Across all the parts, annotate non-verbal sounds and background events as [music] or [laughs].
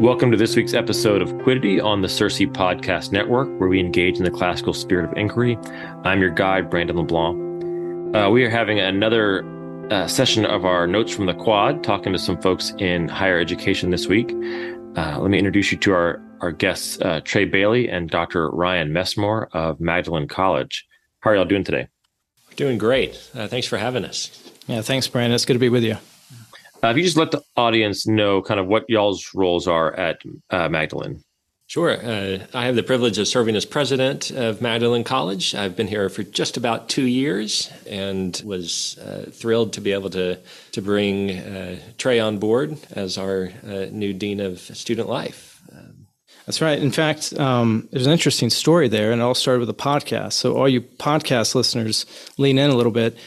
Welcome to this week's episode of Quiddity on the Circe Podcast Network, where we engage in the classical spirit of inquiry. I'm your guide, Brandon LeBlanc. Uh, we are having another uh, session of our Notes from the Quad, talking to some folks in higher education this week. Uh, let me introduce you to our, our guests, uh, Trae Bailey and Dr. Ryan Messmore of Magdalen College. How are y'all doing today? Doing great. Uh, thanks for having us. Yeah, thanks, Brandon. It's good to be with you. Uh, if you just let the audience know kind of what y'all's roles are at uh, Magdalen. Sure. Uh, I have the privilege of serving as president of Magdalen College. I've been here for just about two years and was uh, thrilled to be able to, to bring uh, Trae on board as our uh, new Dean of Student Life. That's right. In fact, um, there's an interesting story there, and it all started with a podcast. So, all you podcast listeners, lean in a little bit.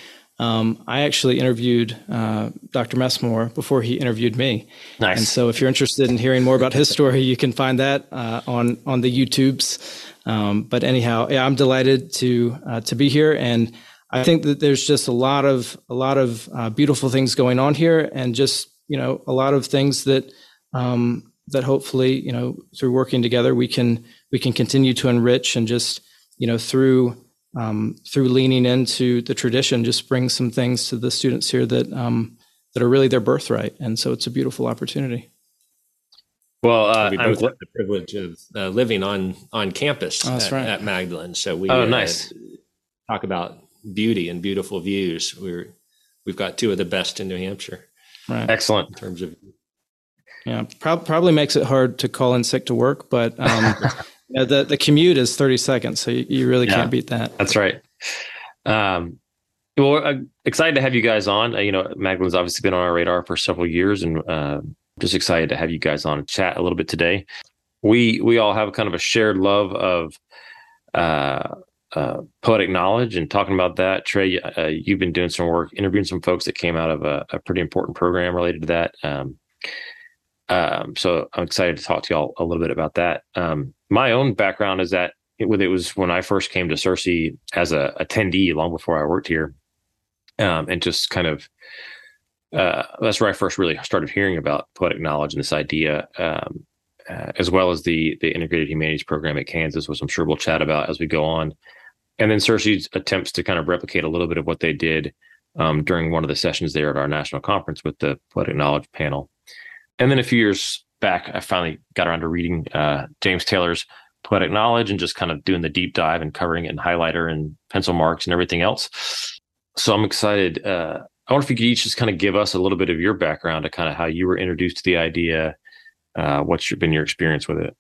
Um, I actually interviewed uh, Dr. Messmore before he interviewed me. Nice. And so, if you're interested in hearing more about his story, you can find that uh, on on the YouTubes. Um, but anyhow, yeah, I'm delighted to uh, to be here, and I think that there's just a lot of a lot of uh, beautiful things going on here, and just you know a lot of things that um, that hopefully you know through working together we can we can continue to enrich and just you know through um, through leaning into the tradition, just bring some things to the students here that um, that are really their birthright, and so it's a beautiful opportunity. Well, uh, we both have the privilege of uh, living on on campus oh, at, right. at, Magdalen, so we oh, nice. Uh, talk about beauty and beautiful views. We're we've got two of the best in New Hampshire. Right, excellent in terms of. Yeah, pro- probably makes it hard to call in sick to work, but um, [laughs] Yeah, the the commute is thirty seconds, so you, you really yeah, can't beat that. That's right. Um, well, uh, excited to have you guys on. Uh, you know, Magdalen's obviously been on our radar for several years, and uh, just excited to have you guys on and chat a little bit today. We we all have kind of a shared love of uh, uh, poetic knowledge and talking about that. Trae, uh, you've been doing some work interviewing some folks that came out of a, a pretty important program related to that. Um, um, so I'm excited to talk to y'all a little bit about that. Um, my own background is that it, it, was when I first came to Circe as a attendee, long before I worked here, um, and just kind of uh, that's where I first really started hearing about poetic knowledge and this idea, um, uh, as well as the the integrated humanities program at Kansas, which I'm sure we'll chat about as we go on. And then Circe's attempts to kind of replicate a little bit of what they did um, during one of the sessions there at our national conference with the poetic knowledge panel. And then a few years back, I finally got around to reading uh, James Taylor's Poetic Knowledge and just kind of doing the deep dive and covering it in highlighter and pencil marks and everything else. So I'm excited. Uh, I wonder if you could each just kind of give us a little bit of your background to kind of how you were introduced to the idea, uh, what's your, been your experience with it.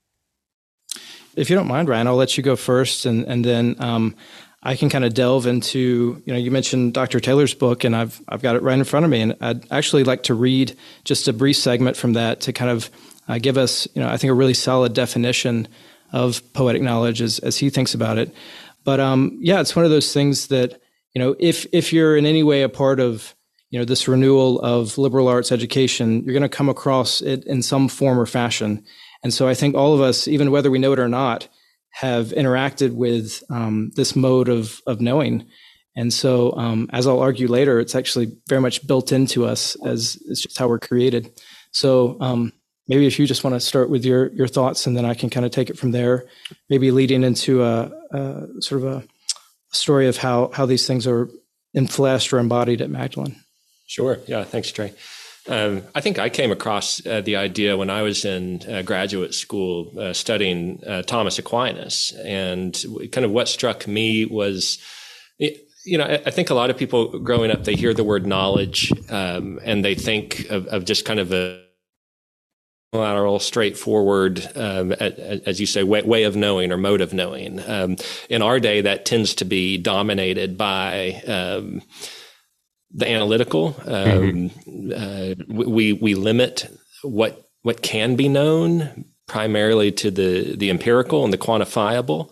If you don't mind, Ryan, I'll let you go first, and and then um, I can kind of delve into, you know, you mentioned Dr. Taylor's book, and I've I've got it right in front of me, and I'd actually like to read just a brief segment from that to kind of uh, give us, you know, I think a really solid definition of poetic knowledge as as he thinks about it. But um, yeah, it's one of those things that you know, if if you're in any way a part of you know this renewal of liberal arts education, you're going to come across it in some form or fashion. And so I think all of us, even whether we know it or not, have interacted with um, this mode of of knowing. And so, um, as I'll argue later, it's actually very much built into us as it's just how we're created. So, um, maybe if you just want to start with your your thoughts, and then I can kind of take it from there. Maybe leading into a, a sort of a story of how how these things are infleshed or embodied at Magdalen. Sure. Yeah. Thanks, Trae. Um, I think I came across uh, the idea when I was in uh, graduate school uh, studying uh, Thomas Aquinas, and kind of what struck me was, you know, I, think a lot of people growing up they hear the word knowledge um, and they think of, of, just kind of a lateral, straightforward, um, as you say, way, way, of knowing or mode of knowing. Um, in our day, that tends to be dominated by um, the analytical. Um, mm-hmm. uh, we we limit what what can be known primarily to the the empirical and the quantifiable.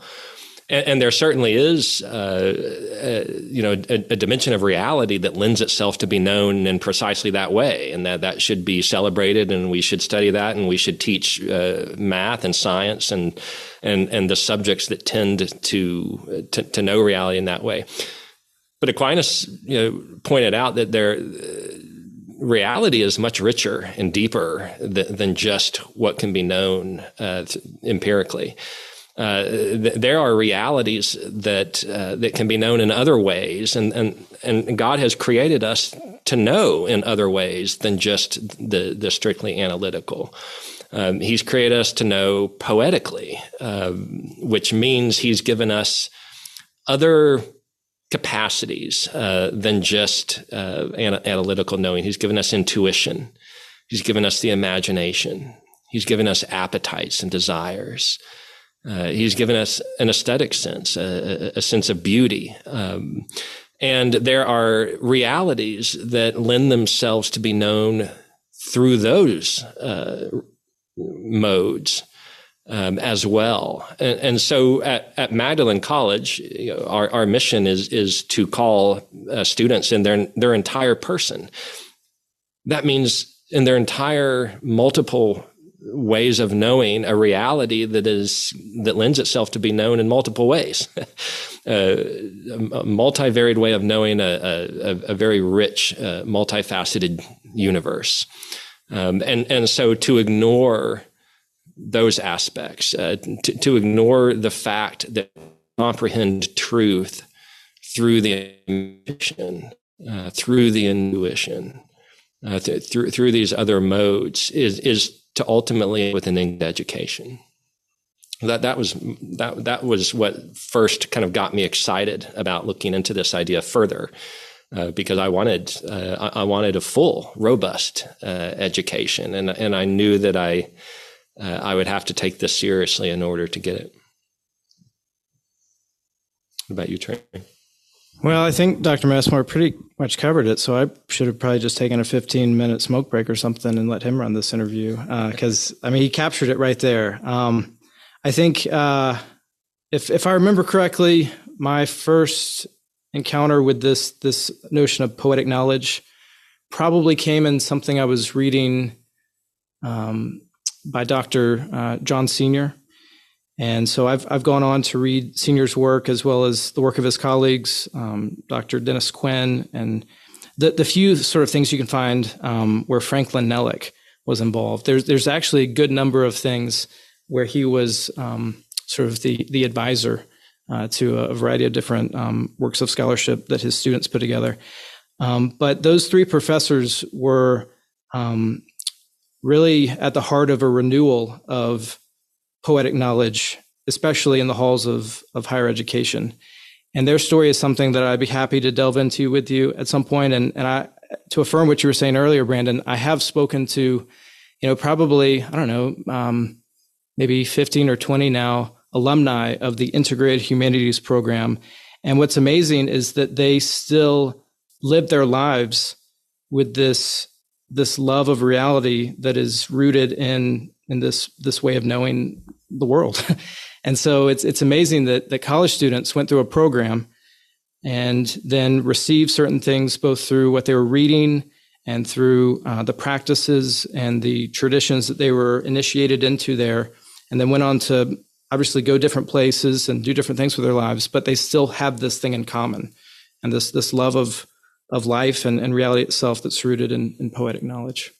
And, and there certainly is, uh, uh, you know, a, a, dimension of reality that lends itself to be known in precisely that way, and that that should be celebrated, and we should study that, and we should teach uh, math and science and and and the subjects that tend to, to to know reality in that way. But Aquinas, you know, pointed out that their reality is much richer and deeper th- than just what can be known uh, empirically. Uh, th- there are realities that uh, that can be known in other ways, and, and and God has created us to know in other ways than just the the strictly analytical. Um, he's created us to know poetically, um, which means He's given us other capacities uh, than just uh, an- analytical knowing. He's given us intuition. He's given us the imagination. He's given us appetites and desires. Uh, he's given us an aesthetic sense, a, a sense of beauty. Um, and there are realities that lend themselves to be known through those uh, modes um, as well. And, and, so at, at Magdalen College, you know, our, our mission is, is to call uh, students in their, their entire person. That means in their entire multiple ways of knowing a reality that is that lends itself to be known in multiple ways. [laughs] uh, a multivariate way of knowing a, a, a very rich, uh, multifaceted universe. Um, and and so to ignore those aspects, uh, to, to ignore the fact that comprehend truth through the intuition, uh, through the intuition, uh, th- through through these other modes is is to ultimately with an education. That that was that that was what first kind of got me excited about looking into this idea further. Uh, because I wanted uh, I wanted a full, robust uh, education, and and I knew that I uh, I would have to take this seriously in order to get it. What about you, Trae? Well, I think Dr. Messmore pretty much covered it, so I should have probably just taken a 15 minute smoke break or something and let him run this interview because uh, I mean he captured it right there. Um, I think uh, if if I remember correctly, my first encounter with this this notion of poetic knowledge probably came in something I was reading um, by Dr. Uh, John Senior. And so I've, I've gone on to read Senior's work as well as the work of his colleagues, um, Dr. Dennis Quinn, and the, the few sort of things you can find um, where Franklin Nelick was involved. There's, there's actually a good number of things where he was um, sort of the, the advisor uh, to a variety of different um, works of scholarship that his students put together. Um, but those three professors were um, really at the heart of a renewal of poetic knowledge, especially in the halls of, of higher education. And their story is something that I'd be happy to delve into with you at some point. And, and I, to affirm what you were saying earlier, Brandon, I have spoken to, you know, probably, I don't know, um, maybe 15 or 20 now alumni of the Integrated Humanities Program. And what's amazing is that they still live their lives with this this love of reality that is rooted in in this this way of knowing the world. [laughs] and so it's it's amazing that that college students went through a program and then received certain things both through what they were reading and through uh, the practices and the traditions that they were initiated into there, and then went on to obviously go different places and do different things with their lives, but they still have this thing in common and this this love of of life and, and reality itself that's rooted in, in poetic knowledge.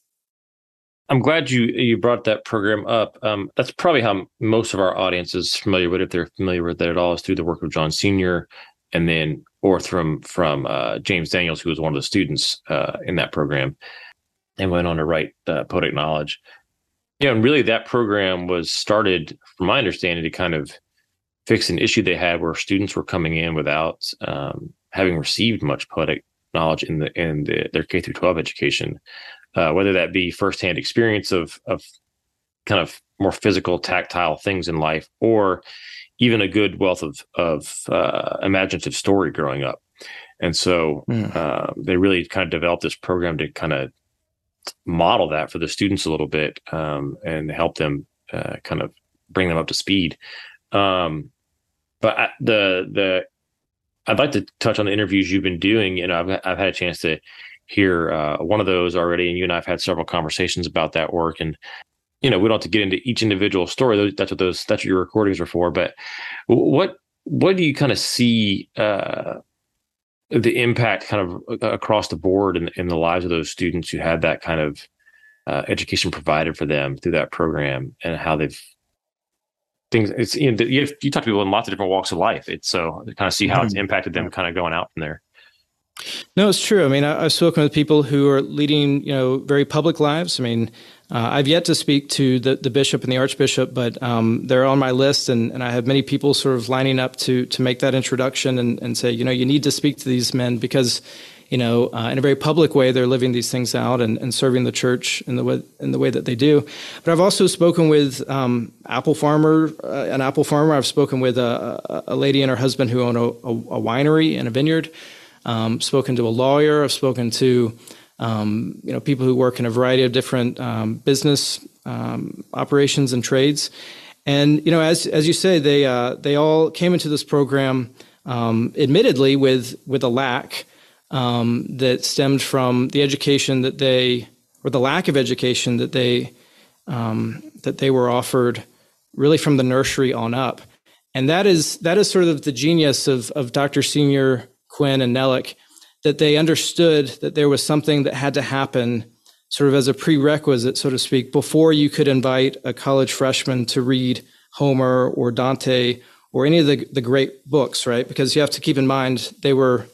I'm glad you you brought that program up. Um, that's probably how most of our audience is familiar with, it, if they're familiar with it at all, is through the work of John Senior, and then or from from uh, James Daniels, who was one of the students uh, in that program, and went on to write uh, Poetic Knowledge. Yeah, and really that program was started, from my understanding, to kind of fix an issue they had where students were coming in without um, having received much poetic knowledge in the in the, their K through 12 education uh, whether that be firsthand experience of of kind of more physical, tactile things in life, or even a good wealth of of uh, imaginative story growing up. And so mm. uh, they really kind of developed this program to kind of model that for the students a little bit um, and help them uh, kind of bring them up to speed. Um, but the the I'd like to touch on the interviews you've been doing. You know, I've I've had a chance to hear uh, one of those already, and you and I've had several conversations about that work. And you know, we don't have to get into each individual story. That's what those that's what your recordings are for. But what what do you kind of see uh, the impact kind of across the board in, in the lives of those students who had that kind of uh, education provided for them through that program and how they've things it's you, know, you, you talk to people in lots of different walks of life it's so kind of see how it's mm-hmm. impacted them kind of going out from there no, it's true. I mean, I, have spoken with people who are leading, you know, very public lives. I mean, uh, I've yet to speak to the, the bishop and the archbishop, but um, they're on my list, and, and I have many people sort of lining up to to make that introduction and, and say, you know, you need to speak to these men because, you know, uh, in a very public way, they're living these things out and, and serving the church in the way in the way that they do. But I've also spoken with um, apple farmer, uh, an apple farmer. I've spoken with a, a lady and her husband who own a, a, winery and a vineyard. Um, spoken to a lawyer. I've spoken to um, you know people who work in a variety of different um, business um, operations and trades. And you know, as as you say, they uh, they all came into this program, um, admittedly with with a lack um, that stemmed from the education that they or the lack of education that they that they were offered, really from the nursery on up. And that is that is sort of the genius of of Dr. Senior Quinn and Nelick that they understood that there was something that had to happen sort of as a prerequisite, so to speak, before you could invite a college freshman to read Homer or Dante or any of the, the great books, right? Because you have to keep in mind they were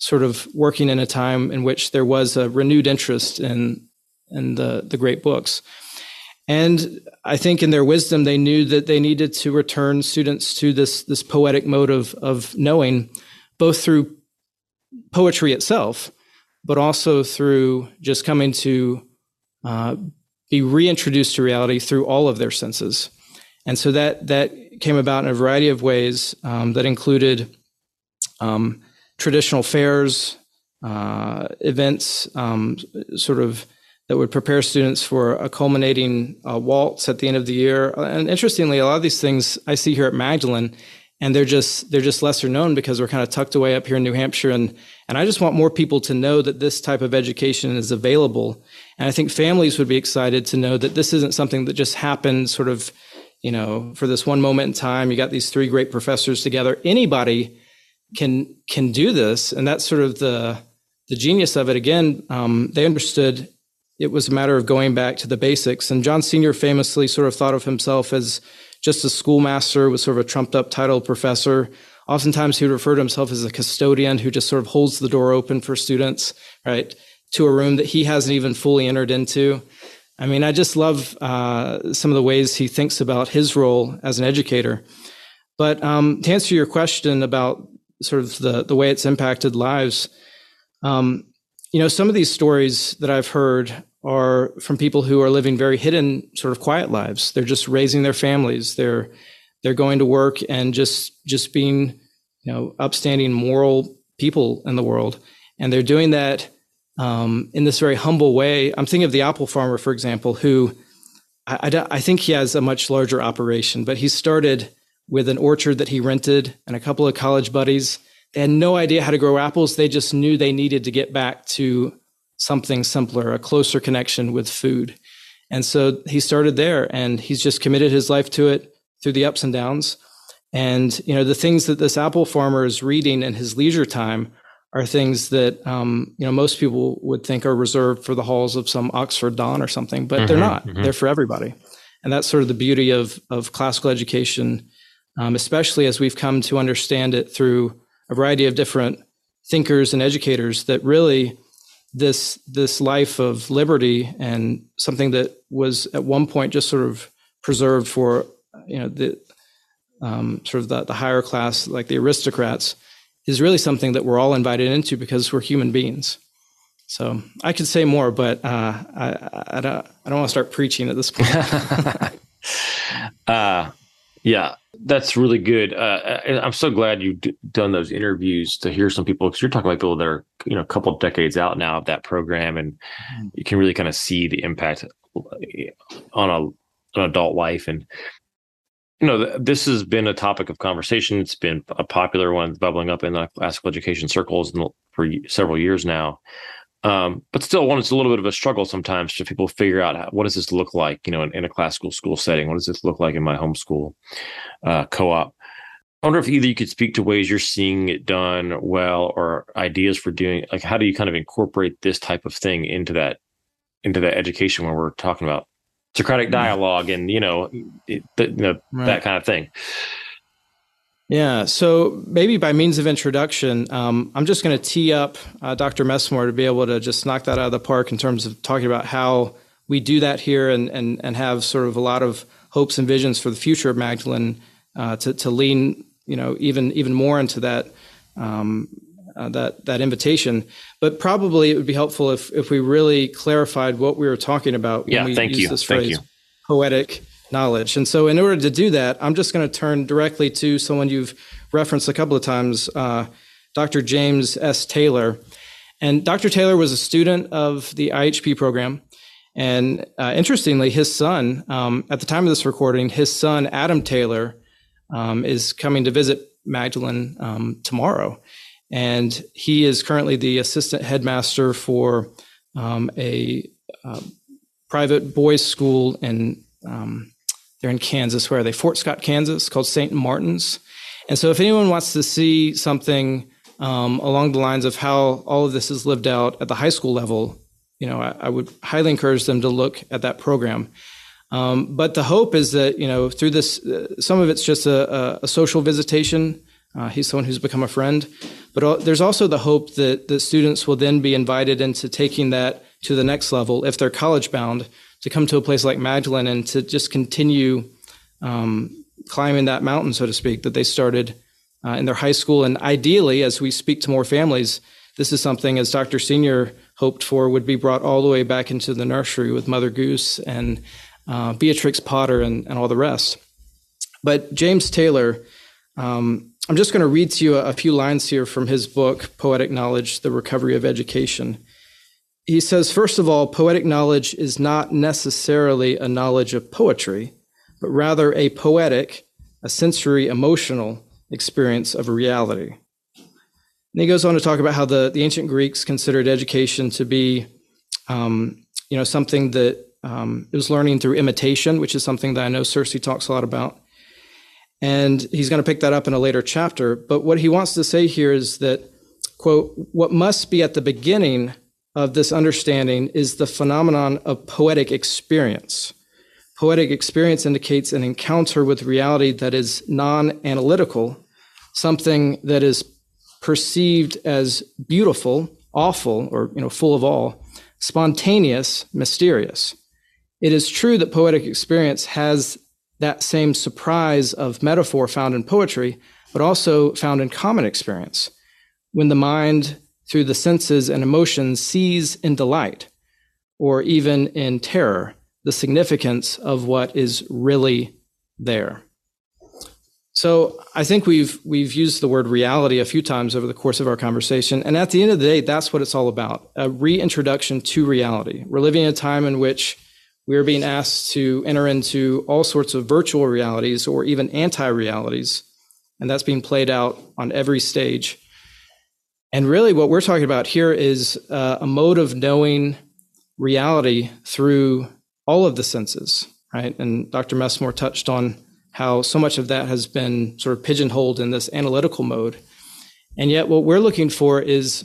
sort of working in a time in which there was a renewed interest in in the, the great books. And I think in their wisdom, they knew that they needed to return students to this, this poetic mode of, of knowing, both through poetry itself, but also through just coming to uh, be reintroduced to reality through all of their senses. And so that that came about in a variety of ways um, that included um, traditional fairs, uh, events, um, sort of that would prepare students for a culminating uh, waltz at the end of the year. And interestingly, a lot of these things I see here at Magdalen and they're just they're just lesser known because we're kind of tucked away up here in New Hampshire. And and I just want more people to know that this type of education is available. And I think families would be excited to know that this isn't something that just happened sort of you know for this one moment in time. You got these three great professors together. Anybody can can do this and that's sort of the the genius of it again um, they understood it was a matter of going back to the basics and John Senior famously sort of thought of himself as just a schoolmaster with sort of a trumped up title professor. Oftentimes he would refer to himself as a custodian who just sort of holds the door open for students, right, to a room that he hasn't even fully entered into. I mean, I just love uh, some of the ways he thinks about his role as an educator. But um, to answer your question about sort of the, the way it's impacted lives, um, you know, some of these stories that I've heard are from people who are living very hidden, sort of quiet lives. They're just raising their families. They're they're going to work and just just being, you know, upstanding moral people in the world, and they're doing that um, in this very humble way. I'm thinking of the apple farmer, for example, who I, I, I think he has a much larger operation, but he started with an orchard that he rented and a couple of college buddies. They had no idea how to grow apples. They just knew they needed to get back to something simpler, a closer connection with food. And so he started there and he's just committed his life to it through the ups and downs. And, you know, the things that this apple farmer is reading in his leisure time are things that, um, you know, most people would think are reserved for the halls of some Oxford Don or something, but mm-hmm, they're not. Mm-hmm. They're for everybody. And that's sort of the beauty of, of classical education, um, especially as we've come to understand it through a variety of different thinkers and educators that really this this life of liberty and something that was at one point just sort of preserved for you know the um, sort of the, the higher class like the aristocrats is really something that we're all invited into because we're human beings. So i could say more but uh, I, I, don't, I don't want to start preaching at this point. [laughs] Uh, yeah that's really good. Uh, I'm so glad you've d- done those interviews to hear some people because you're talking about people that are you know a couple of decades out now of that program, and mm-hmm. you can really kind of see the impact on a an adult life. And you know, this has been a topic of conversation. It's been a popular one, bubbling up in the classical education circles for several years now. Um, but still, one it's a little bit of a struggle sometimes to people figure out how, what does this look like, you know, in, in, a classical school setting. What does this look like in my homeschool uh, co-op? I wonder if either you could speak to ways you're seeing it done well or ideas for doing like how do you kind of incorporate this type of thing into that into that education when we're talking about Socratic mm. dialogue and you know, it, the, you know right. that kind of thing. Yeah, so maybe by means of introduction, um, I'm just going to tee up uh, Dr. Messmore to be able to just knock that out of the park in terms of talking about how we do that here and and and have sort of a lot of hopes and visions for the future of Magdalen uh, to to lean you know even even more into that um, uh, that that invitation. But probably it would be helpful if if we really clarified what we were talking about when yeah, we thank use you. this thank phrase, you. poetic knowledge. And so, in order to do that, I'm just going to turn directly to someone you've referenced a couple of times, uh, Dr. James S. Taylor. And Dr. Taylor was a student of the IHP program. And uh, interestingly, his son, um, at the time of this recording, his son, Adam Taylor, um, is coming to visit Magdalen um, tomorrow. And he is currently the assistant headmaster for um, a uh, private boys' school in, um, they're in Kansas. Where are they? Fort Scott, Kansas, called St. Martin's. And so if anyone wants to see something um, along the lines of how all of this is lived out at the high school level, you know, I, I would highly encourage them to look at that program. Um, but the hope is that you know through this, uh, some of it's just a, a, a social visitation. Uh, he's someone who's become a friend, but there's also the hope that the students will then be invited into taking that to the next level if they're college bound to come to a place like Magdalen and to just continue um, climbing that mountain, so to speak, that they started uh, in their high school. And ideally, as we speak to more families, this is something, as Dr. Senior hoped for, would be brought all the way back into the nursery with Mother Goose and uh, Beatrix Potter and, and all the rest. But James Taylor, um, I'm just going to read to you a, a few lines here from his book, Poetic Knowledge The Recovery of Education. He says, first of all, poetic knowledge is not necessarily a knowledge of poetry, but rather a poetic, a sensory emotional experience of reality. And he goes on to talk about how the, the ancient Greeks considered education to be, um, you know, something that um, it was learning through imitation, which is something that I know Circe talks a lot about. And he's going to pick that up in a later chapter. But what he wants to say here is that, quote, what must be at the beginning of this understanding is the phenomenon of poetic experience. Poetic experience indicates an encounter with reality that is non analytical, something that is perceived as beautiful, awful, or you know, full of awe, spontaneous, mysterious. It is true that poetic experience has that same surprise of metaphor found in poetry, but also found in common experience. When the mind, through the senses and emotions, sees in delight, or even in terror, the significance of what is really there. So I think we've we've used the word reality a few times over the course of our conversation, and at the end of the day, that's what it's all about—a reintroduction to reality. We're living in a time in which we are being asked to enter into all sorts of virtual realities or even anti realities. And that's being played out on every stage. And really, what we're talking about here is uh, a mode of knowing reality through all of the senses, right? And Dr. Messmore touched on how so much of that has been sort of pigeonholed in this analytical mode. And yet, what we're looking for is,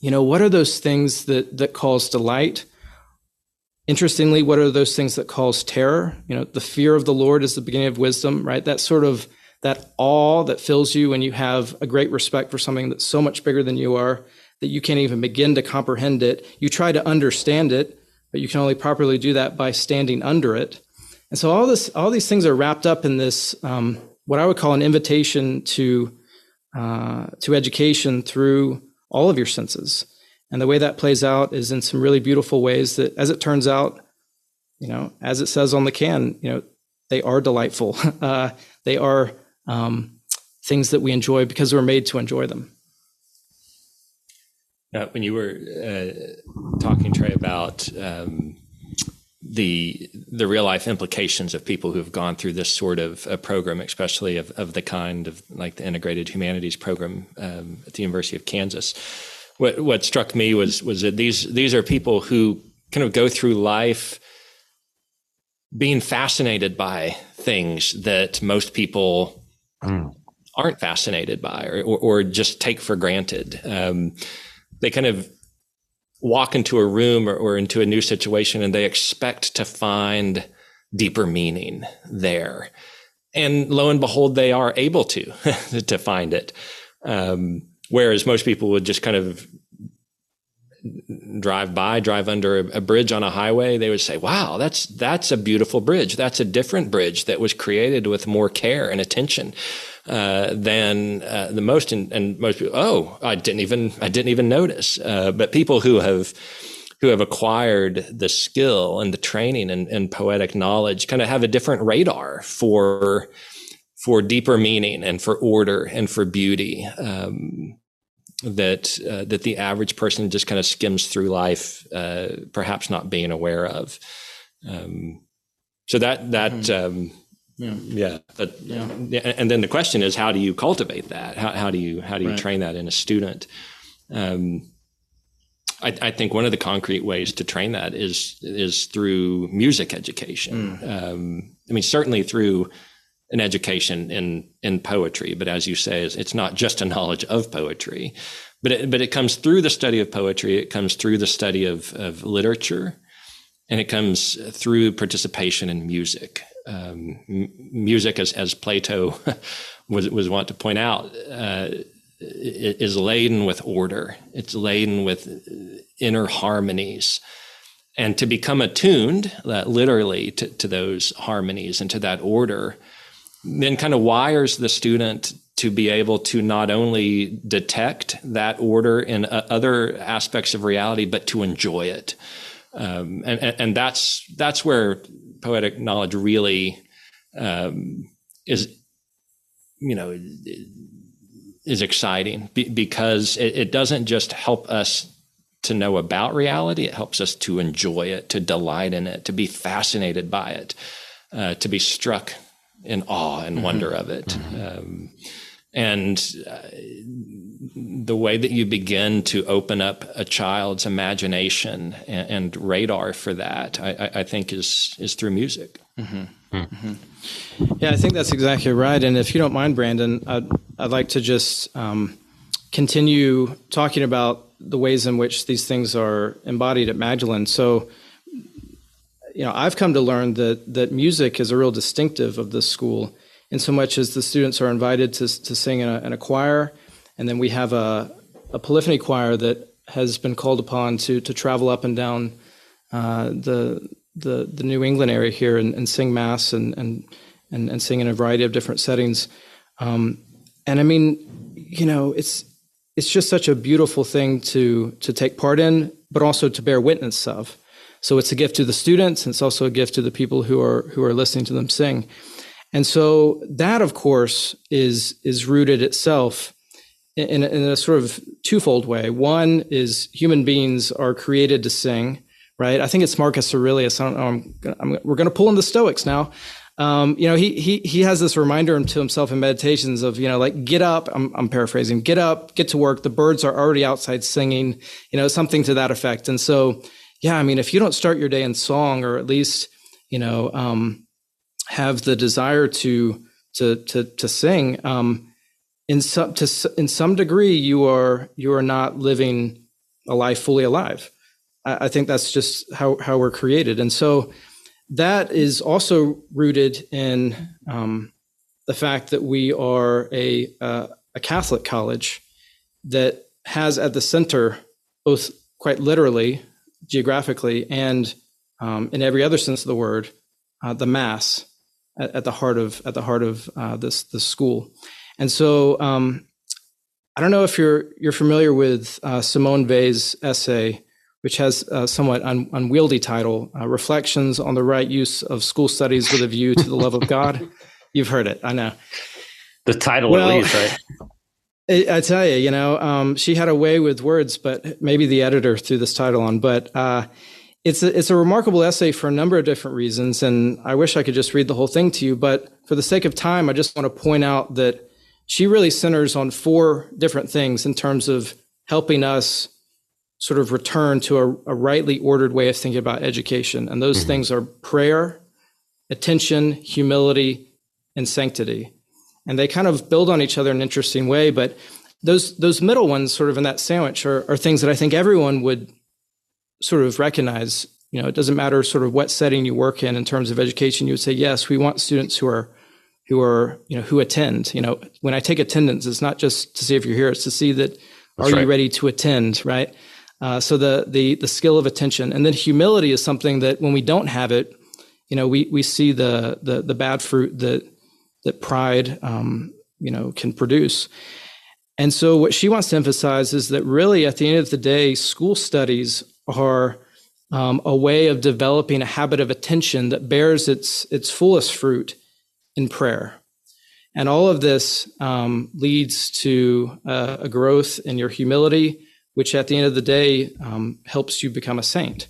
you know, what are those things that that cause delight? Interestingly, what are those things that cause terror? You know, the fear of the Lord is the beginning of wisdom, right? That sort of that awe that fills you when you have a great respect for something that's so much bigger than you are that you can't even begin to comprehend it. You try to understand it, but you can only properly do that by standing under it. And so all this, all these things are wrapped up in this, um, what I would call an invitation to uh, to education through all of your senses. And the way that plays out is in some really beautiful ways that, as it turns out, you know, as it says on the can, you know, they are delightful. [laughs] Uh, they are um, things that we enjoy because we're made to enjoy them. Now, when you were uh, talking, Trae, about um, the the real life implications of people who have gone through this sort of program, especially of, of the kind of like the integrated humanities program um, at the University of Kansas, what what struck me was was that these these are people who kind of go through life being fascinated by things that most people mm. aren't fascinated by or, or, or just take for granted. Um, they kind of walk into a room or, or into a new situation and they expect to find deeper meaning there. And lo and behold, they are able to, [laughs] to find it. Um, whereas most people would just kind of drive by, drive under a, a, bridge on a highway, they would say, "Wow, that's that's a beautiful bridge. That's a different bridge that was created with more care and attention uh, than uh, the most." And, and, most people, oh, I didn't even I didn't even notice. Uh, but people who have who have acquired the skill and the training and, and poetic knowledge kind of have a different radar for for deeper meaning and for order and for beauty. Um, that uh, that the average person just kind of skims through life, uh, perhaps not being aware of. Um, so that that mm-hmm. um, yeah, yeah, but, yeah. And then the question is, how do you cultivate that? How, how do you how do you right. train that in a student? Um, I, I, think one of the concrete ways to train that is is through music education. Mm. I mean, certainly through an education in in poetry, but as you say, it's not just a knowledge of poetry, but it, but it comes through the study of poetry. It comes through the study of of literature, and it comes through participation in music. Um, m- music, as as Plato [laughs] was was want to point out, uh, is laden with order. It's laden with inner harmonies and to become attuned uh, literally to, to, those harmonies and to that order then kind of wires the student to be able to not only detect that order in uh, other aspects of reality, but to enjoy it. Um, and, and, that's that's where poetic knowledge really um, is, you know, is exciting because it, it doesn't just help us to know about reality; it helps us to enjoy it, to delight in it, to be fascinated by it, uh, to be struck in awe and mm-hmm. wonder of it. Mm-hmm. Um, and uh, the way that you begin to open up a child's imagination and, and radar for that, I, I, think, is is through music. Mm-hmm. Mm-hmm. Yeah, I think that's exactly right. And if you don't mind, Brandon, I'd, I'd like to just um, continue talking about the ways in which these things are embodied at Magdalen. So you know, I've come to learn that that music is a real distinctive of this school, in so much as the students are invited to to sing in a, in a choir, and then we have a a polyphony choir that has been called upon to to travel up and down uh, the the the New England area here and, and sing mass and, and and and sing in a variety of different settings. Um, and I mean, you know, it's it's just such a beautiful thing to to take part in, but also to bear witness of. So it's a gift to the students, and it's also a gift to the people who are who are listening to them sing. And so that, of course, is is rooted itself in, in a sort of twofold way. One is human beings are created to sing, right? I think it's Marcus Aurelius. I don't know. I'm, I'm, we're going to pull in the Stoics now. Um, you know, he he he has this reminder to himself in meditations of you know, like get up. I'm, I'm paraphrasing. Get up, get to work. The birds are already outside singing. You know, something to that effect. And so yeah, I mean, if you don't start your day in song, or at least you know um, have the desire to to to to sing, um, in some to in some degree, you are you are not living a life fully alive. I, I think that's just how how we're created, and so that is also rooted in um, the fact that we are a uh, a Catholic college that has at the center both quite literally geographically and um, in every other sense of the word, uh, the mass at, at, the heart of at the heart of uh, this this school. And so um, I don't know if you're you're familiar with uh, Simone Weil's essay, which has a somewhat un- unwieldy title, uh, "Reflections on the Right Use of School Studies with a View to the Love of God." [laughs] You've heard it, I know. The title, well, at least, right? I tell you, you know, um, she had a way with words, but maybe the editor threw this title on. But uh, it's a, it's a remarkable essay for a number of different reasons, and I wish I could just read the whole thing to you. But for the sake of time, I just want to point out that she really centers on four different things in terms of helping us sort of return to a, a rightly ordered way of thinking about education, and those mm-hmm. things are prayer, attention, humility, and sanctity. And they kind of build on each other in an interesting way. But those those middle ones, sort of in that sandwich, are, are things that I think everyone would sort of recognize. You know, it doesn't matter sort of what setting you work in in terms of education. You would say yes, we want students who are who are you know who attend. You know, when I take attendance, it's not just to see if you're here; it's to see that That's are right. you ready to attend, right? Uh, so the the the skill of attention, and then humility is something that when we don't have it, you know, we we see the the the bad fruit that that pride, um, you know, can produce. And so what she wants to emphasize is that really, at the end of the day, school studies are um, a way of developing a habit of attention that bears its its fullest fruit in prayer. And all of this um, leads to uh, a growth in your humility, which at the end of the day um, helps you become a saint.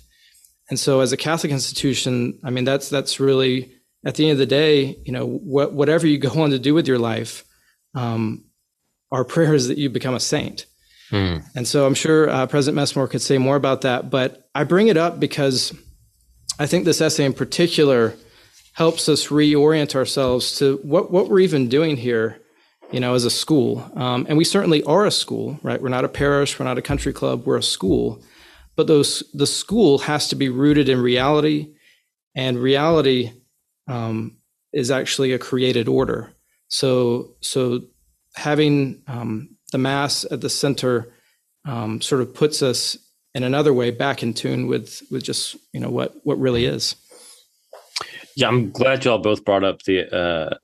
And so, as a Catholic institution, I mean, that's that's really at the end of the day, you know, what, whatever you go on to do with your life, um, our prayer is that you become a saint. Hmm. And so, I'm sure uh, President Messmore could say more about that. But I bring it up because I think this essay in particular helps us reorient ourselves to what what we're even doing here you know, as a school. Um, and we certainly are a school, right? We're not a parish, we're not a country club, we're a school. But those the school has to be rooted in reality, and reality um, is actually a created order. So so having um, the mass at the center um, sort of puts us in another way back in tune with with just you know what what really is. Yeah, I'm glad y'all both brought up the uh,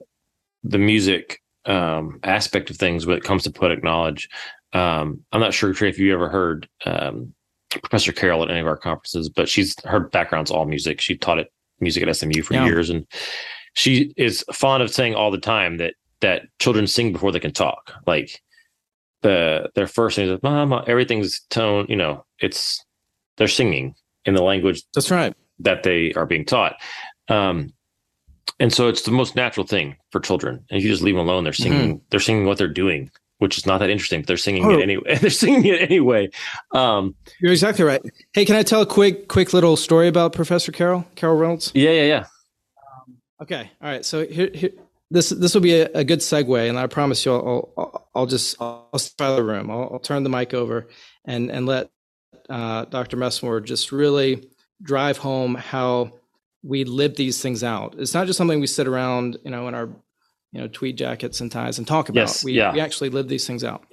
the music um, aspect of things when it comes to poetic knowledge. Um, I'm not sure, Trae, if you ever heard um, Professor Carol at any of our conferences, but she's her background's all music. She taught it music at SMU for yeah. years, and she is fond of saying all the time that that children sing before they can talk. Like the their first thing is, "Mama," everything's tone. You know, it's they're singing in the language. That's right. That they are being taught. Um, and so it's the most natural thing for children. And if you just leave them alone, they're singing, mm-hmm. they're singing what they're doing, which is not that interesting, but they're singing oh. it anyway. [laughs] they're singing it anyway. Um, You're exactly right. Hey, can I tell a quick, quick little story about Professor Carol, Carol Reynolds? Yeah, yeah, yeah. Um, okay. All right. So here, here this, this will be a, a, good segue. And I promise you, I'll, I'll, I'll just, I'll step the room. I'll, I'll, turn the mic over and, and let uh, Dr. Messmore just really drive home how we live these things out. It's not just something we sit around, you know, in our, you know, tweed jackets and ties and talk about. Yes, we, yeah. we actually live these things out.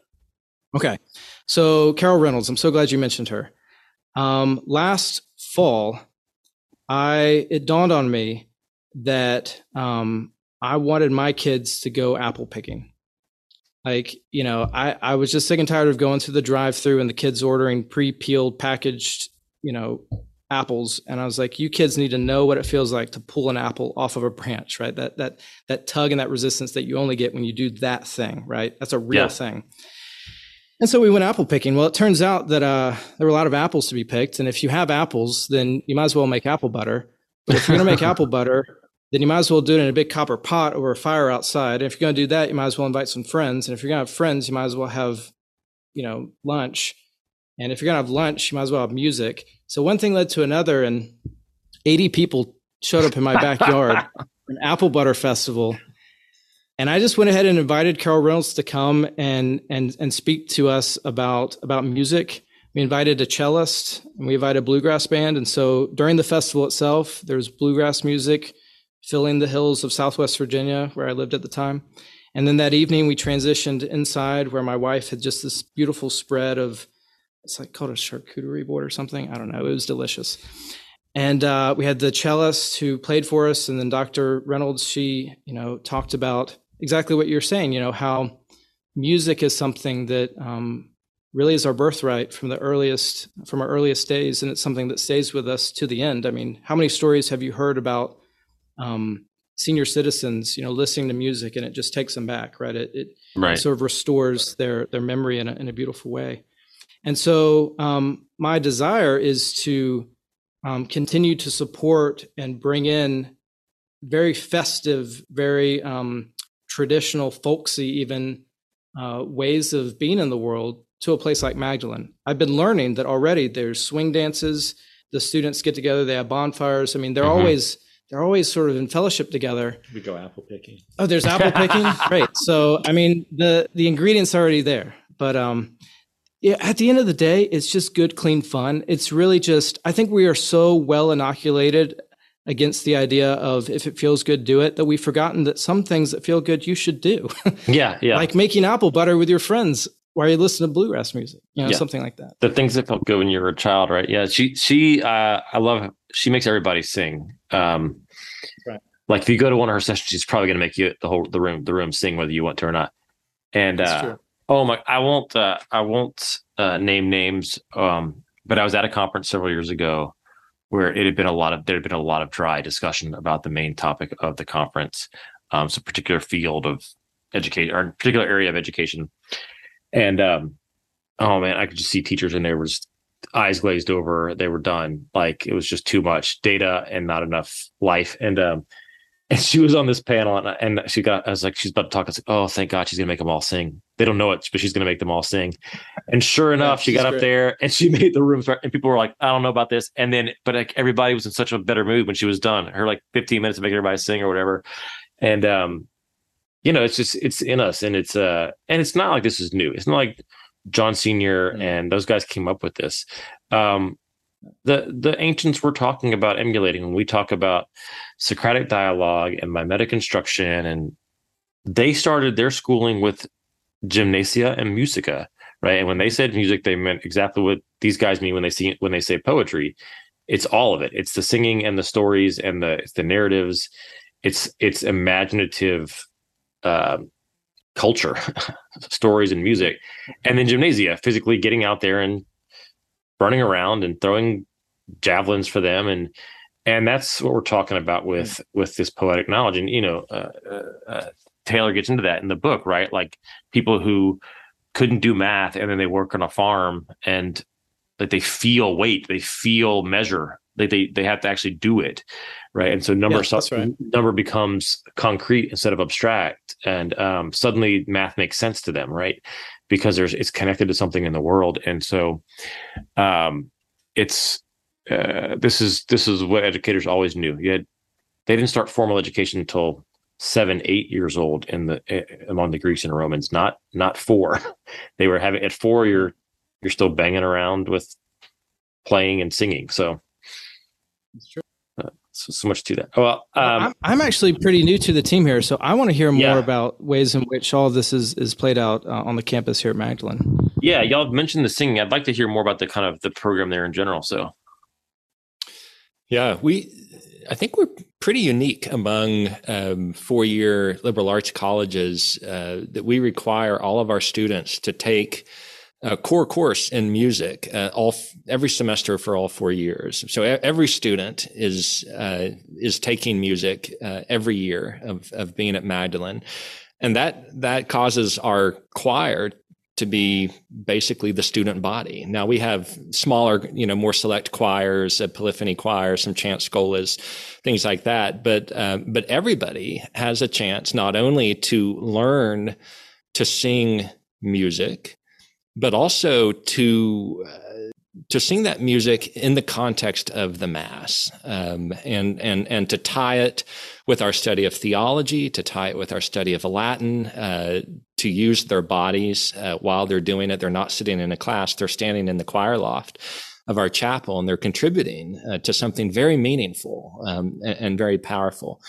Okay. So Carol Reynolds, I'm so glad you mentioned her. Um, last fall, I it dawned on me that um, I wanted my kids to go apple picking. Like, you know, I, I was just sick and tired of going through the drive through and the kids ordering pre peeled, packaged, you know, apples and i was like you kids need to know what it feels like to pull an apple off of a branch right? That that that tug and that resistance that you only get when you do that thing right? That's a real yeah. thing. And so we went apple picking. Well it turns out that uh, there were a lot of apples to be picked and if you have apples then you might as well make apple butter. But if you're going to make apple [laughs] butter then you might as well do it in a big copper pot over a fire outside. And if you're going to do that you might as well invite some friends. And if you're going to have friends you might as well have you know lunch. And if you're going to have lunch you might as well have music so one thing led to another, and 80 people showed up in my backyard, [laughs] an apple butter festival. And I just went ahead and invited Carol Reynolds to come and and and speak to us about about music. We invited a cellist and we invited a bluegrass band. And so during the festival itself, there's bluegrass music filling the hills of Southwest Virginia, where I lived at the time. And then that evening, we transitioned inside where my wife had just this beautiful spread of it's like called a charcuterie board or something. I don't know. It was delicious. And uh, we had the cellist who played for us, and then Dr. Reynolds. She, you know, talked about exactly what you're saying. You know how music is something that um, really is our birthright from the earliest from our earliest days, and it's something that stays with us to the end. I mean, how many stories have you heard about um, senior citizens, you know, listening to music, and it just takes them back, right? It, it right. sort of restores their their memory in a, in a beautiful way. And so um, my desire is to um, continue to support and bring in very festive, very um, traditional, folksy, even uh, ways of being in the world to a place like Magdalen. I've been learning that already there's swing dances, the students get together, they have bonfires. I mean, they're mm-hmm. always they're always sort of in fellowship together. We go apple picking. Oh, there's apple picking. [laughs] Great. So I mean the the ingredients are already there, but um, yeah, at the end of the day, it's just good, clean fun. It's really just I think we are so well inoculated against the idea of if it feels good, do it, that we've forgotten that some things that feel good you should do. [laughs] yeah, yeah. like making apple butter with your friends while you listen to bluegrass music, you know, Yeah. something like that. the things that felt good when you were a child, right? Yeah, she she uh I love she makes everybody sing. Um Right. like if you go to one of her sessions, she's probably gonna make you the whole the room the room sing whether you want to or not. And That's uh true. Oh my I won't uh I won't uh name names um but I was at a conference several years ago where it had been a lot of there had been a lot of dry discussion about the main topic of the conference. Um so particular field of education or particular area of education. And um oh man, I could just see teachers and they were just eyes glazed over. They were done. Like it was just too much data and not enough life. And um, [laughs] and she was on this panel and, and she got. I was like, she's about to talk. I was like, oh, thank God, she's gonna make them all sing. They don't know it, but she's gonna make them all sing. And sure enough, she she's got up there and she [laughs] made the room start. And people were like, I don't know about this. And then, but like everybody was in such a better mood when she was done. Her like 15 minutes to make everybody sing or whatever. And um, you know, it's just it's in us, and it's uh, and it's not like this is new. It's not like John Senior Mm. and those guys came up with this. Um, the the ancients were talking about emulating when we talk about Socratic dialogue and mimetic instruction, and they started their schooling with gymnasia and musica, right? And when they said music, they meant exactly what these guys mean when they see when they say poetry. It's all of it. It's the singing and the stories and the it's the narratives. It's it's imaginative um culture, [laughs] stories and music, and then gymnasia, physically getting out there and running around and throwing javelins for them and and that's what we're talking about with with this poetic knowledge and you know uh, uh, uh, taylor gets into that in the book right? Like people who couldn't do math and then they work on a farm and like they feel weight they feel measure they they, they have to actually do it right? And so number Yeah, that's right. number becomes concrete instead of abstract. And um, suddenly math makes sense to them right? Because there's it's connected to something in the world. And so um it's uh, this is this is what educators always knew. You had they didn't start formal education until seven eight years old in the eh, among the greeks and romans not not four [laughs] they were having at four you're you're still banging around with playing and singing so That's true. so, so much to that well Well, um I'm, I'm actually pretty new to the team here, so I want to hear more Yeah. about ways in which all of this is is played out uh, on the campus here at Magdalen. yeah y'all have mentioned the singing i'd like to hear more about the kind of the program there in general so Yeah, we. I think we're pretty unique among um, four-year liberal arts colleges uh, that we require all of our students to take a core course in music uh, all every semester for all four years. So every student is uh, is taking music uh, every year of of being at Magdalen, and that that causes our choir to be basically the student body. Now we have smaller, you know, more select choirs, a polyphony choir, some chant scholas, things like that. But uh, but everybody has a chance not only to learn to sing music, but also to uh, to sing that music in the context of the mass, um, and and and to tie it with our study of theology, to tie it with our study of Latin, uh, to use their bodies uh, while they're doing it. They're not sitting in a class; they're standing in the choir loft of our chapel, and they're contributing uh, to something very meaningful um, and, and very powerful.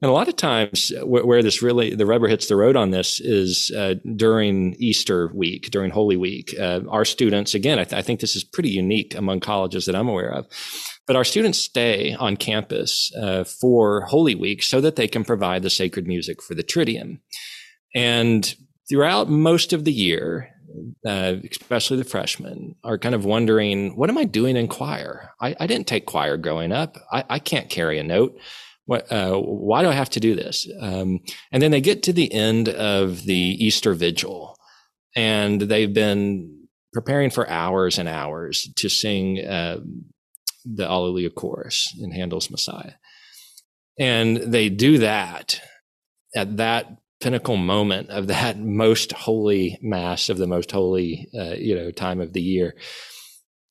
And a lot of times, where, where this really the rubber hits the road on this is uh, during Easter week, during Holy Week. Uh, our students, again, I, th- I think this is pretty unique among colleges that I'm aware of. But our students stay on campus uh, for Holy Week so that they can provide the sacred music for the Triduum. And throughout most of the year, uh, especially the freshmen, are kind of wondering, what am I doing in choir? I, I didn't take choir growing up. I, I can't carry a note. What, uh, why do I have to do this? Um, and then they get to the end of the Easter vigil and they've been preparing for hours and hours to sing uh, the Alleluia chorus in Handel's Messiah. And they do that at that pinnacle moment of that most holy mass of the most holy, uh, you know, time of the year.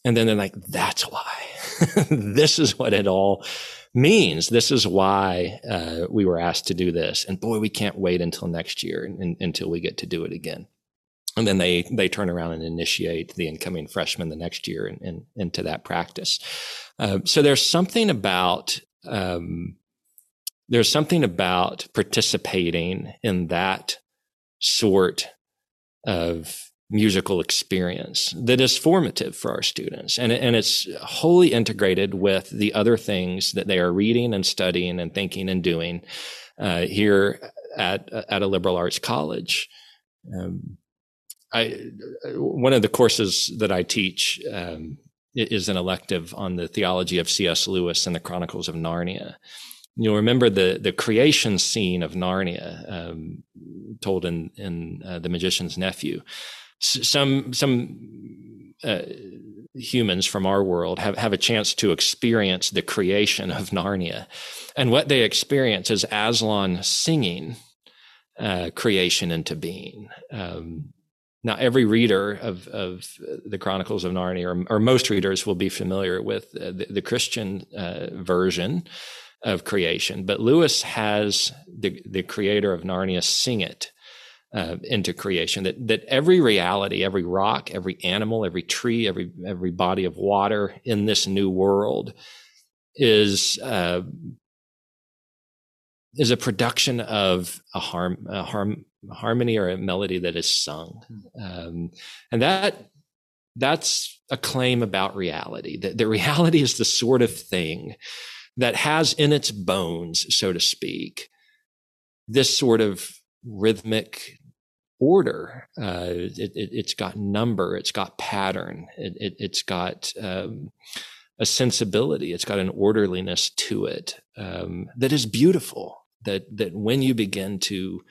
And then they're like, that's why. [laughs] this is what it all means. This is why uh, we were asked to do this. And boy, we can't wait until next year and, until we get to do it again. And then they they turn around and initiate the incoming freshmen the next year into that practice. Uh, so there's something about um, there's something about participating in that sort of musical experience that is formative for our students. And, and it's wholly integrated with the other things that they are reading and studying and thinking and doing uh, here at, at a liberal arts college. Um, I, one of the courses that I teach um, is an elective on the theology of C.S. Lewis and the Chronicles of Narnia. You'll remember the the creation scene of Narnia, um, told in in uh, The Magician's Nephew some some uh, humans from our world have, have a chance to experience the creation of Narnia. And what they experience is Aslan singing uh, creation into being. Um, now, every reader of, of the Chronicles of Narnia, or, or most readers, will be familiar with uh, the, the, Christian uh, version of creation. But Lewis has the, the creator of Narnia sing it uh, into creation. That that every reality, every rock, every animal, every tree, every every body of water in this new world is uh, is a production of a harm a harm a harmony or a melody that is sung, um, and that that's a claim about reality. That the reality is the sort of thing that has in its bones, so to speak, this sort of rhythmic order. Uh, it, has it, got number, it's got pattern, it, has it, got um, a sensibility, it's got an orderliness to it um, that is beautiful. That that when you begin to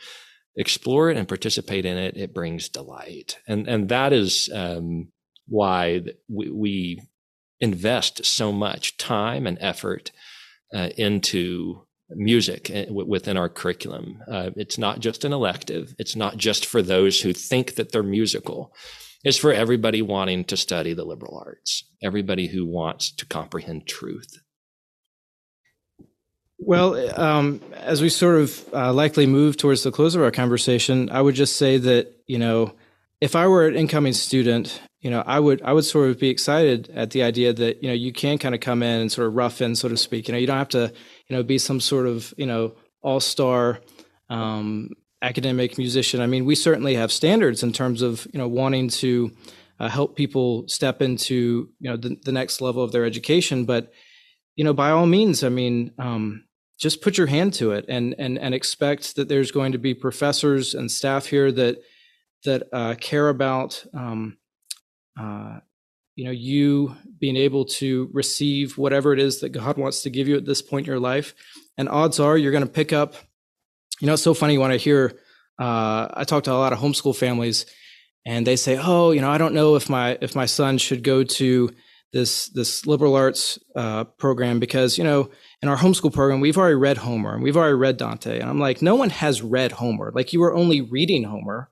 explore it and participate in it, it brings delight, and and that is um, why we, we invest so much time and effort uh, into music eh, within our curriculum. Uh, it's not just an elective. It's not just for those who think that they're musical. It's for everybody wanting to study the liberal arts, everybody who wants to comprehend truth. Well, um, as we sort of uh, likely move towards the close of our conversation, I would just say that, you know, if I were an incoming student, you know, I would I would sort of be excited at the idea that you know you can kind of come in and sort of rough in, so to speak. You know, you don't have to you know, be some sort of, you know, all star um, academic musician. I mean, we certainly have standards in terms of, you know, wanting to uh, help people step into, you know, the, the, next level of their education. But, you know, by all means, I mean, um, just put your hand to it and, and, and expect that there's going to be professors and staff here that, that uh, care about, um, uh, you know you being able to receive whatever it is that god wants to give you at this point in your life. And odds are you're going to pick up you know it's so funny when i hear uh, i talk to a lot of homeschool families and they say oh you know i don't know if my if my son should go to this this liberal arts uh, program because you know in our homeschool program we've already read homer and we've already read dante. And i'm like no one has read homer. Like you were only reading homer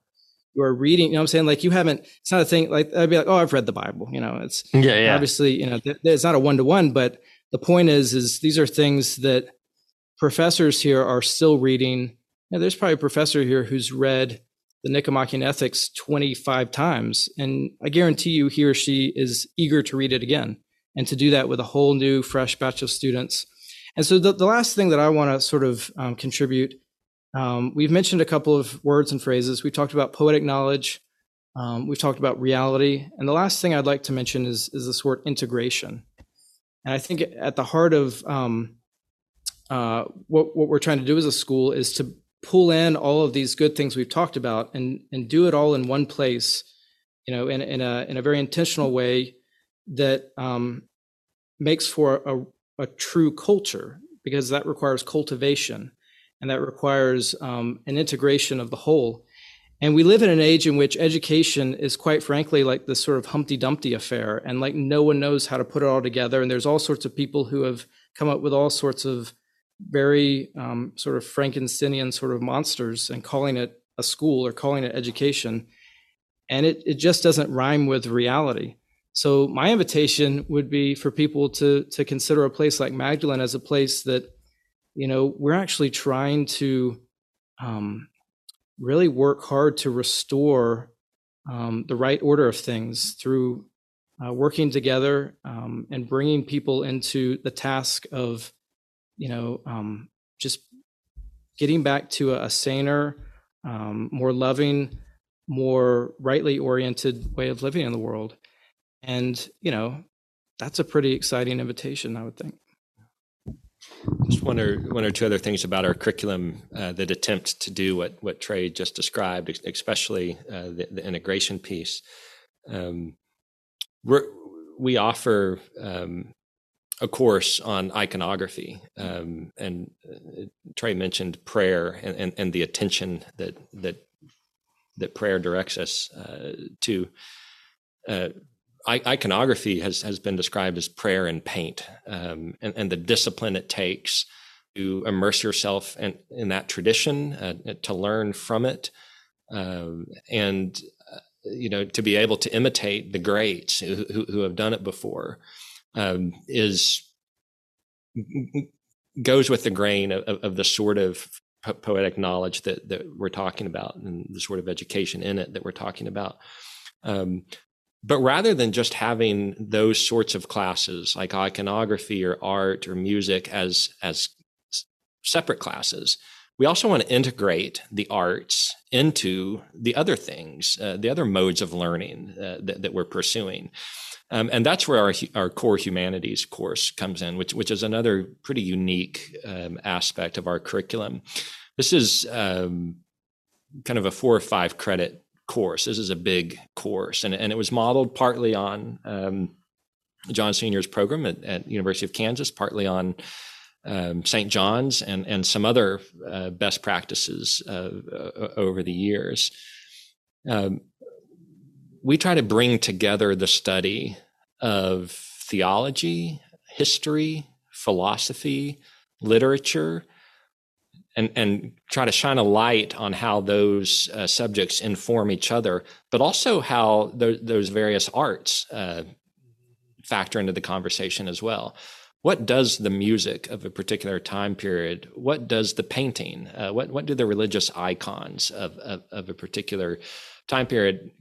you are reading, you know what I'm saying? Like you haven't, it's not a thing like, I'd be like, oh, I've read the Bible, you know, it's yeah, yeah. obviously, you know, th- it's not a one to one, but the point is, is these are things that professors here are still reading. You know, there's probably a professor here who's read the Nicomachean Ethics 25 times. And I guarantee you he or she is eager to read it again and to do that with a whole new, fresh batch of students. And so the, the last thing that I want to sort of um, contribute um, we've mentioned a couple of words and phrases. We've talked about poetic knowledge. Um, we've talked about reality. And the last thing I'd like to mention is, is this word integration. And I think at the heart of um, uh, what, what we're trying to do as a school is to pull in all of these good things we've talked about and, and do it all in one place, you know, in, in, a, in a very intentional way that um, makes for a, a true culture because that requires cultivation and that requires um, an integration of the whole. And we live in an age in which education is quite frankly like this sort of Humpty Dumpty affair, and like no one knows how to put it all together. And there's all sorts of people who have come up with all sorts of very um, sort of Frankensteinian sort of monsters and calling it a school or calling it education. And it, it just doesn't rhyme with reality. so my invitation would be for people to to consider a place like Magdalen as a place that, you know, we're actually trying to um, really work hard to restore um, the right order of things through uh, working together um, and bringing people into the task of, you know, um, just getting back to a, a saner, um, more loving, more rightly oriented way of living in the world. And, you know, that's a pretty exciting invitation, I would think. Just one or one or two other things about our curriculum uh, that attempt to do what what Trae just described, especially uh, the, the, integration piece. Um, we offer um, a course on iconography, um, and uh, Trae mentioned prayer and, and, and, the attention that that that prayer directs us uh, to. Uh, iconography has has been described as prayer and paint, um, and, and, the discipline it takes to immerse yourself in, in that tradition, uh, to learn from it, um, and uh, you know to be able to imitate the greats who, who, have done it before um, is goes with the grain of, of the sort of poetic knowledge that that we're talking about and the sort of education in it that we're talking about. Um, but rather than just having those sorts of classes like iconography or art or music as as separate classes we also want to integrate the arts into the other things uh, the other modes of learning uh, that, that, we're pursuing. Um, and that's where our, our core humanities course comes in which, which is another pretty unique um, aspect of our curriculum. This is um, kind of a four or five credit course. This is a big course, and and it was modeled partly on um, John Senior's program at, at, University of Kansas, partly on um, St. John's, and and some other uh, best practices uh, over the years. Um, we try to bring together the study of theology, history, philosophy, literature, and and try to shine a light on how those uh, subjects inform each other, but also how those, those various arts uh, factor into the conversation as well. What does the music of a particular time period? What does the painting? Uh, what what do the religious icons of, of, of a particular time period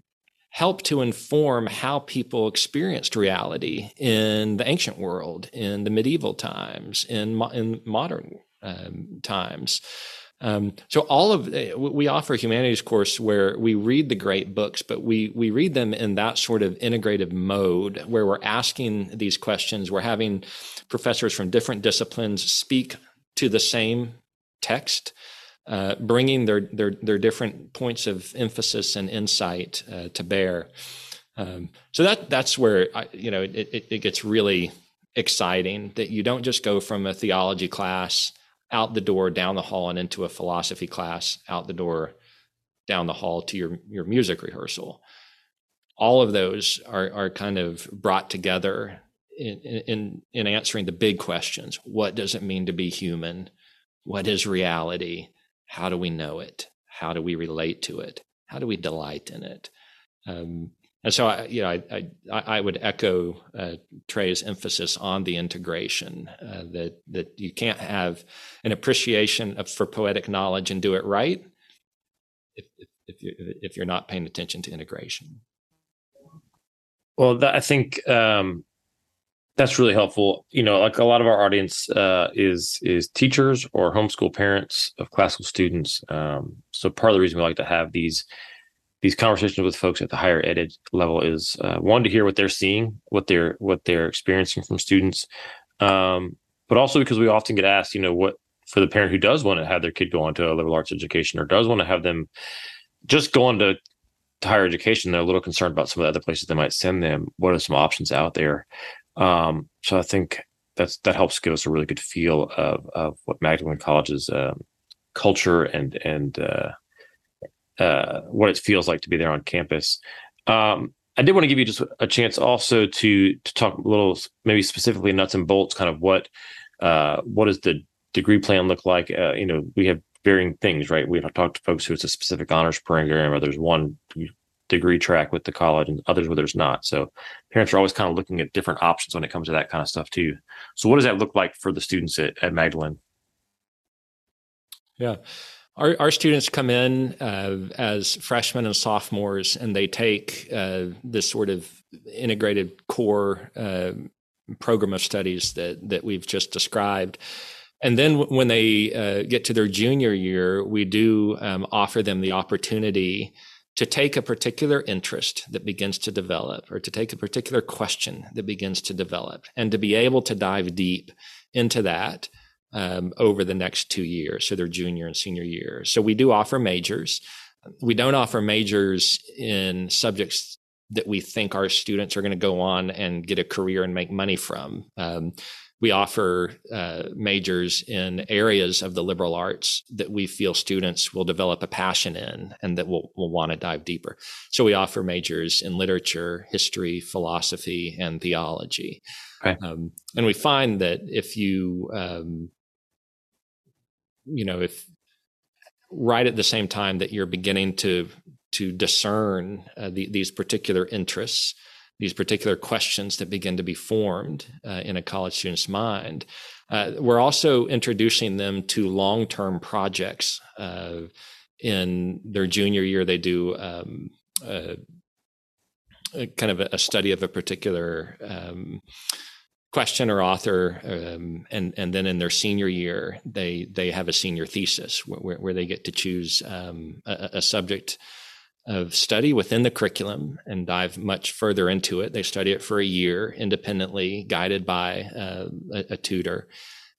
help to inform how people experienced reality in the ancient world, in the medieval times, in, mo- in modern um, times. Um, so all of uh, we offer humanities course where we read the great books, but we we read them in that sort of integrative mode where we're asking these questions. We're having professors from different disciplines speak to the same text, uh, bringing their their their different points of emphasis and insight uh, to bear. Um, so that that's where I, you know it, it, it gets really exciting that you don't just go from a theology class out the door, down the hall, and into a philosophy class, out the door, down the hall to your, your music rehearsal. All of those are, are kind of brought together in, in, in answering the big questions. What does it mean to be human? What is reality? How do we know it? How do we relate to it? How do we delight in it? Um, and so, I, you know, I, I, I would echo uh, Trae's emphasis on the integration uh, that that you can't have an appreciation of, for poetic knowledge and do it right if if, you, if you're not paying attention to integration. Well, that, I think um, that's really helpful. You know, like a lot of our audience uh, is is teachers or homeschool parents of classical students. Um, so part of the reason we like to have these these conversations with folks at the higher ed level is uh, one to hear what they're seeing, what they're what they're experiencing from students, um, but also because we often get asked, you know, what for the parent who does want to have their kid go on to a liberal arts education or does want to have them just go on to, to higher education, they're a little concerned about some of the other places they might send them. What are some options out there? Um, so I think that's that helps give us a really good feel of of what Magdalen College's uh, culture and and uh, uh, what it feels like to be there on campus. Um, I did want to give you just a chance also to to talk a little, maybe specifically nuts and bolts, kind of what uh, what does the degree plan look like? Uh, you know, we have varying things, right? We've talked to folks who it's a specific honors program, or there's one degree track with the college and others where there's not. So parents are always kind of looking at different options when it comes to that kind of stuff too. So what does that look like for the students at, at Magdalen? Yeah. Our, our students come in uh, as freshmen and sophomores, and they take uh, this sort of integrated core uh, program of studies that that we've just described. And then when they uh, get to their junior year, we do um, offer them the opportunity to take a particular interest that begins to develop, or to take a particular question that begins to develop, and to be able to dive deep into that um, over the next two years, so their junior and senior year. So we do offer majors. We don't offer majors in subjects that we think our students are going to go on and get a career and make money from. Um, we offer uh, majors in areas of the liberal arts that we feel students will develop a passion in and that will, will want to dive deeper. So we offer majors in literature, history, philosophy, and theology. Okay. Um, and we find that if you um, you know, if right at the same time that you're beginning to to discern uh, the, these particular interests, these particular questions that begin to be formed uh, in a college student's mind, uh, we're also introducing them to long-term projects. Uh, in their junior year, they do um, kind of a, a, study of a particular um, question or author, um, and and then in their senior year they they have a senior thesis where, where they get to choose um, a, a, subject of study within the curriculum and dive much further into it. They study it for a year independently, guided by uh, a, a, tutor.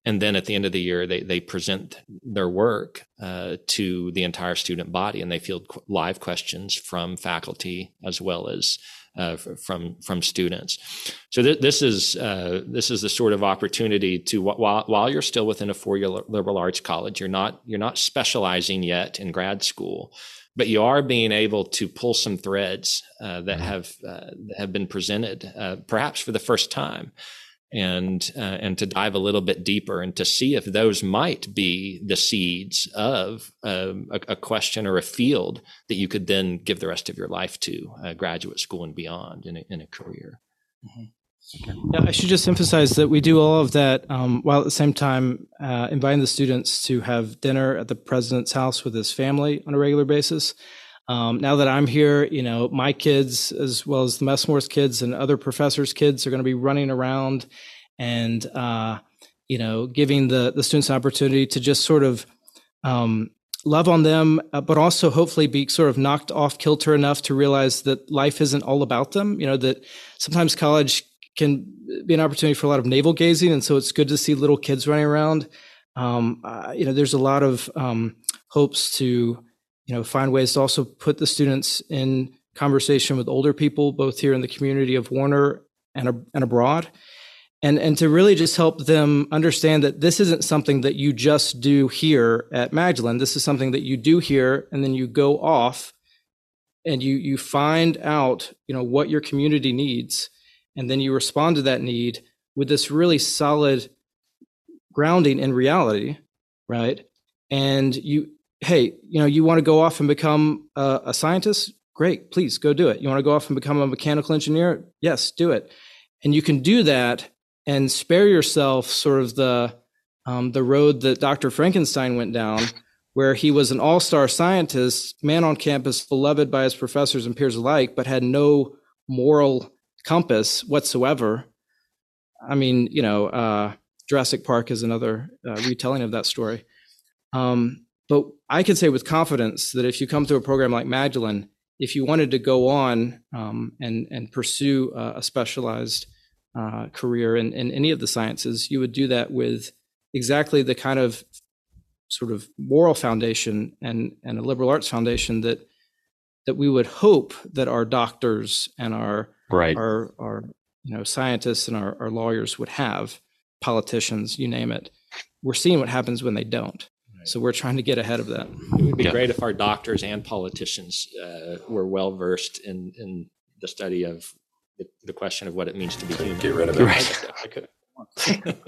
And then at the end of the year, they, they present their work uh, to the entire student body and they field live questions from faculty as well as uh, from from students. So th- this is uh, this is the sort of opportunity to while while you're still within a four year liberal arts college, you're not you're not specializing yet in grad school, but you are being able to pull some threads uh, that mm-hmm. have uh, that have been presented, uh, perhaps for the first time and uh, and to dive a little bit deeper and to see if those might be the seeds of um, a, a, question or a field that you could then give the rest of your life to uh, graduate school and beyond in a, in a career. Mm-hmm. Yeah, I should just emphasize that we do all of that um, while at the same time uh, inviting the students to have dinner at the president's house with his family on a regular basis. Um, now that I'm here, you know, my kids, as well as the Messmore's kids and other professors' kids, are going to be running around and, uh, you know, giving the the students an opportunity to just sort of um, love on them, uh, but also hopefully be sort of knocked off kilter enough to realize that life isn't all about them. You know, that sometimes college can be an opportunity for a lot of navel gazing, and so it's good to see little kids running around. Um, uh, you know, there's a lot of um, hopes to you know find ways to also put the students in conversation with older people both here in the community of warner and, and abroad and and to really just help them understand that this isn't something that you just do here at Magdalen. This is something that you do here, and then you go off and you you find out you know what your community needs, and then you respond to that need with this really solid grounding in reality, right? And you hey, you know, you want to go off and become a, a scientist? Great, please go do it. You want to go off and become a mechanical engineer? Yes, do it. And you can do that and spare yourself sort of the um, the road that Dr. Frankenstein went down, where he was an all-star scientist, man on campus, beloved by his professors and peers alike, but had no moral compass whatsoever. I mean, you know, uh, Jurassic Park is another uh, retelling of that story. Um, but I can say with confidence that if you come to a program like Magdalen, if you wanted to go on um, and and pursue a, a specialized uh, career in, in any of the sciences, you would do that with exactly the kind of sort of moral foundation and and a liberal arts foundation that that we would hope that our doctors and our right. our our you know scientists and our, our lawyers would have politicians you name it we're seeing what happens when they don't so we're trying to get ahead of that. It would be yeah. great if our doctors and politicians uh, were well versed in in the study of the, the, question of what it means to be human. Get rid of it. Right. I could.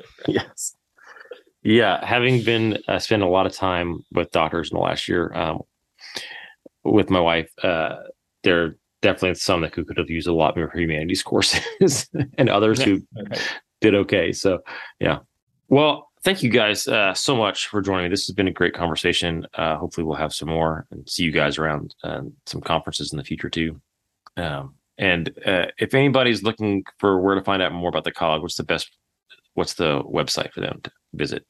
[laughs] yes. Yeah, having been uh, spent a lot of time with doctors in the last year, um, with my wife, uh, they're definitely some that could, could have used a lot more humanities courses [laughs] and others yeah, who okay. did okay. So, yeah. Well, thank you guys uh, so much for joining me. This has been a great conversation. Uh, hopefully, we'll have some more and see you guys around uh, some conferences in the future too. Um, and uh, if anybody's looking for where to find out more about the college, what's the best? What's the website for them to visit?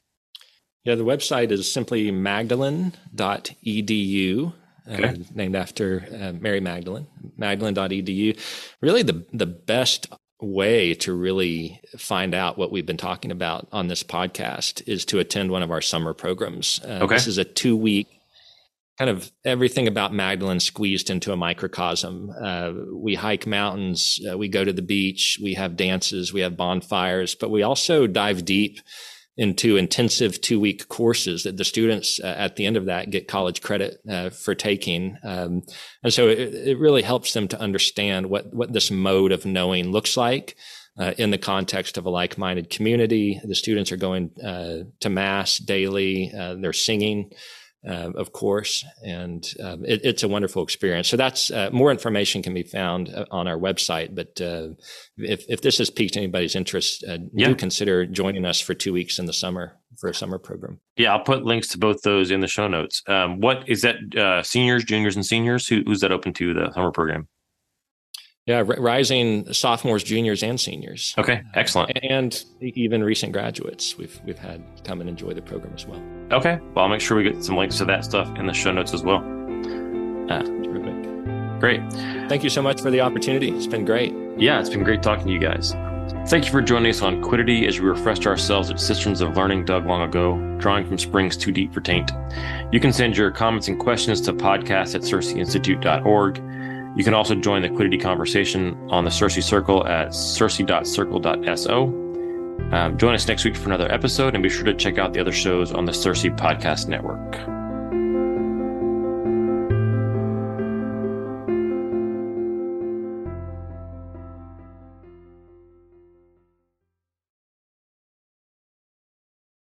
Yeah, the website is simply magdalen.edu. Uh, okay. Named after uh, Mary Magdalene, magdalen.edu. Really, the the best way to really find out what we've been talking about on this podcast is to attend one of our summer programs. Uh, okay. This is a two week kind of everything about Magdalen squeezed into a microcosm. Uh, we hike mountains, uh, we go to the beach, we have dances, we have bonfires, but we also dive deep into intensive two week courses that the students uh, at the end of that get college credit uh, for taking. Um, and so it, it, really helps them to understand what, what this mode of knowing looks like. Uh, in the context of a like-minded community, the students are going uh, to mass daily. they're singing uh, of course, and um, it, it's a wonderful experience. So that's uh, more information can be found uh, on our website. But uh, if if this has piqued anybody's interest, uh, yeah. do consider joining us for two weeks in the summer for a summer program. Yeah, I'll put links to both those in the show notes. Um, what is that? seniors, juniors, and seniors? Who, who's that open to the summer program? Yeah, r- rising sophomores, juniors, and seniors. Okay, excellent. And even recent graduates, we've we've had come and enjoy the program as well. Okay, well, I'll make sure we get some links to that stuff in the show notes as well. Uh, Terrific. Great. Thank you so much for the opportunity. It's been great. Yeah, it's been great talking to you guys. Thank you for joining us on Quiddity as we refreshed ourselves at cisterns of learning dug long ago, drawing from springs too deep for taint. You can send your comments and questions to podcast at circeinstitute.org. You can also join the Quiddity conversation on the Circe Circle at circe.circle.so. Um, join us next week for another episode and be sure to check out the other shows on the Circe Podcast Network.